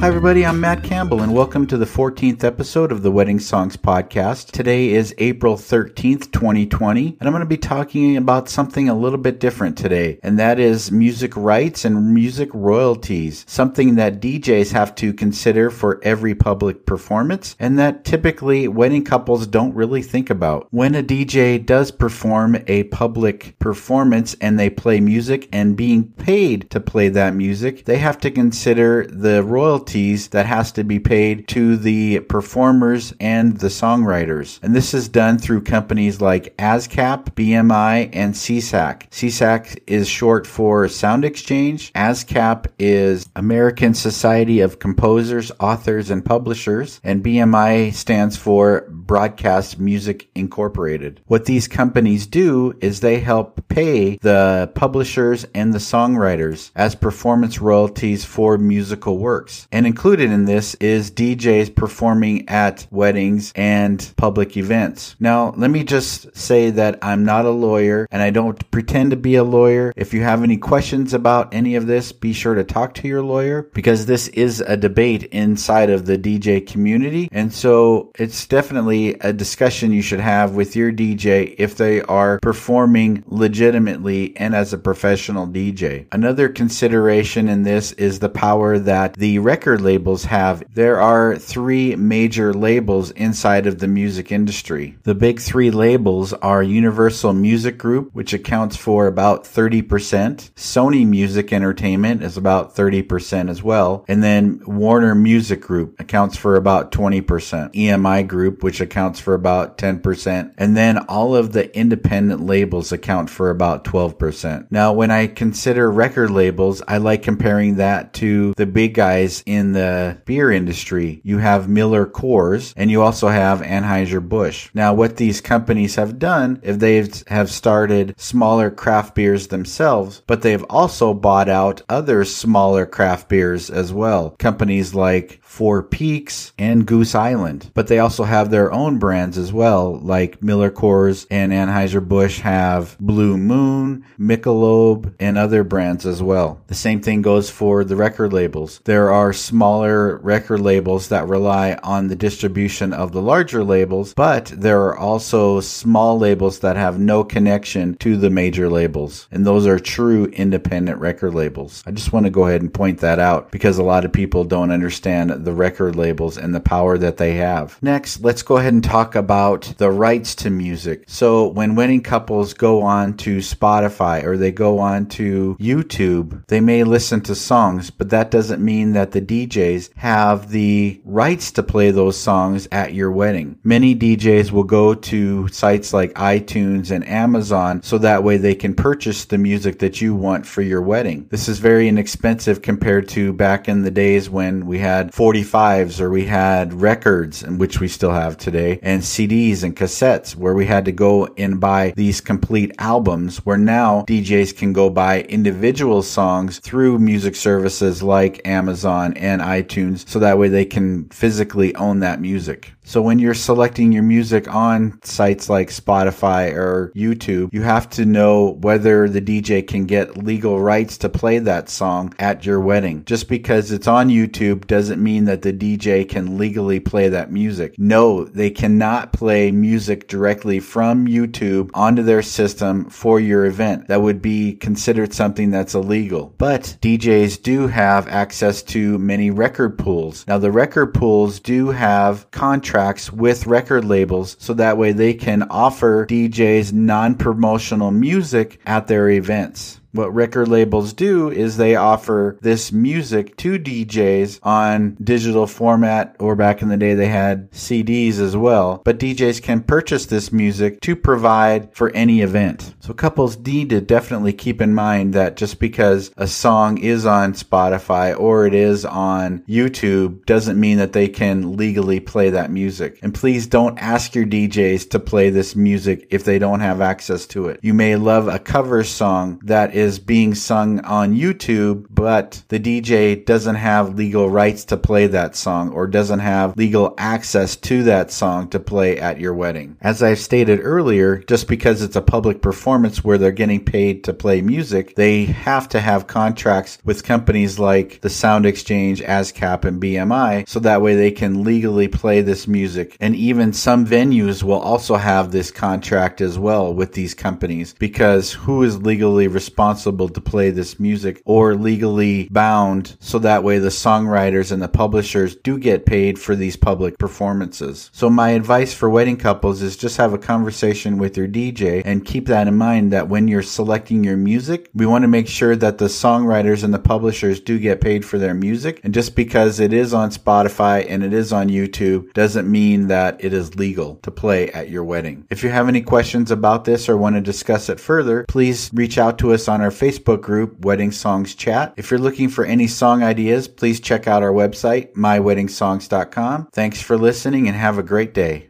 Hi, everybody. I'm Matt Campbell, and welcome to the 14th episode of the Wedding Songs Podcast. Today is April 13th, 2020, and I'm going to be talking about something a little bit different today, and that is music rights and music royalties, something that DJs have to consider for every public performance, and that typically wedding couples don't really think about. When a DJ does perform a public performance and they play music and being paid to play that music, they have to consider the royalties royalties that has to be paid to the performers and the songwriters. And this is done through companies like ASCAP, BMI, and SESAC. SESAC is short for Sound Exchange. ASCAP is American Society of Composers, Authors, and Publishers. And BMI stands for Broadcast Music Incorporated. What these companies do is they help pay the publishers and the songwriters as performance royalties for musical works. And included in this is DJs performing at weddings and public events. Now, let me just say that I'm not a lawyer and I don't pretend to be a lawyer. If you have any questions about any of this, be sure to talk to your lawyer because this is a debate inside of the DJ community. And so it's definitely a discussion you should have with your DJ if they are performing legitimately and as a professional DJ. Another consideration in this is the power that the record labels have. There are three major labels inside of the music industry. The big three labels are Universal Music Group, which accounts for about 30%. Sony Music Entertainment is about 30% as well. And then Warner Music Group accounts for about 20%. EMI Group, which accounts for about 10%. And then all of the independent labels account for about 12%. Now, when I consider record labels, I like comparing that to the big guys in the beer industry, you have Miller Coors and you also have Anheuser-Busch. Now, what these companies have done is they have started smaller craft beers themselves, but they've also bought out other smaller craft beers as well. Companies like Four Peaks and Goose Island. But they also have their own brands as well, like Miller Coors and Anheuser-Busch have Blue Moon, Michelob, and other brands as well. The same thing goes for the record labels. There are smaller record labels that rely on the distribution of the larger labels, but there are also small labels that have no connection to the major labels. And those are true independent record labels. I just want to go ahead and point that out because a lot of people don't understand the record labels and the power that they have. Next, let's go ahead and talk about the rights to music. So when wedding couples go on to Spotify or they go on to YouTube, they may listen to songs, but that doesn't mean that the DJs have the rights to play those songs at your wedding. Many DJs will go to sites like iTunes and Amazon so that way they can purchase the music that you want for your wedding. This is very inexpensive compared to back in the days when we had 40 45s or we had records, which we still have today, and CDs and cassettes where we had to go and buy these complete albums where now DJs can go buy individual songs through music services like Amazon and iTunes so that way they can physically own that music. So when you're selecting your music on sites like Spotify or YouTube, you have to know whether the DJ can get legal rights to play that song at your wedding. Just because it's on YouTube doesn't mean that the DJ can legally play that music. No, they cannot play music directly from YouTube onto their system for your event. That would be considered something that's illegal. But DJs do have access to many record pools. Now the record pools do have contracts contracts with record labels so that way they can offer DJs non promotional music at their events what record labels do is they offer this music to DJs on digital format, or back in the day they had CDs as well. But DJs can purchase this music to provide for any event. So couples need to definitely keep in mind that just because a song is on Spotify or it is on YouTube doesn't mean that they can legally play that music. And please don't ask your DJs to play this music if they don't have access to it. You may love a cover song that is is being sung on YouTube, but the DJ doesn't have legal rights to play that song or doesn't have legal access to that song to play at your wedding. As I've stated earlier, just because it's a public performance where they're getting paid to play music, they have to have contracts with companies like the Sound Exchange, ASCAP, and BMI so that way they can legally play this music. And even some venues will also have this contract as well with these companies because who is legally responsible to play this music or legally bound so that way the songwriters and the publishers do get paid for these public performances. So my advice for wedding couples is just have a conversation with your DJ and keep that in mind that when you're selecting your music, we want to make sure that the songwriters and the publishers do get paid for their music. And just because it is on Spotify and it is on YouTube doesn't mean that it is legal to play at your wedding. If you have any questions about this or want to discuss it further, please reach out to us on our Facebook group, Wedding Songs Chat. If you're looking for any song ideas, please check out our website, myweddingsongs.com. Thanks for listening and have a great day.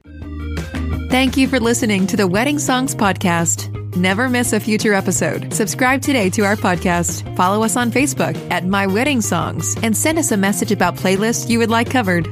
Thank you for listening to the Wedding Songs Podcast. Never miss a future episode. Subscribe today to our podcast. Follow us on Facebook at My Wedding Songs and send us a message about playlists you would like covered.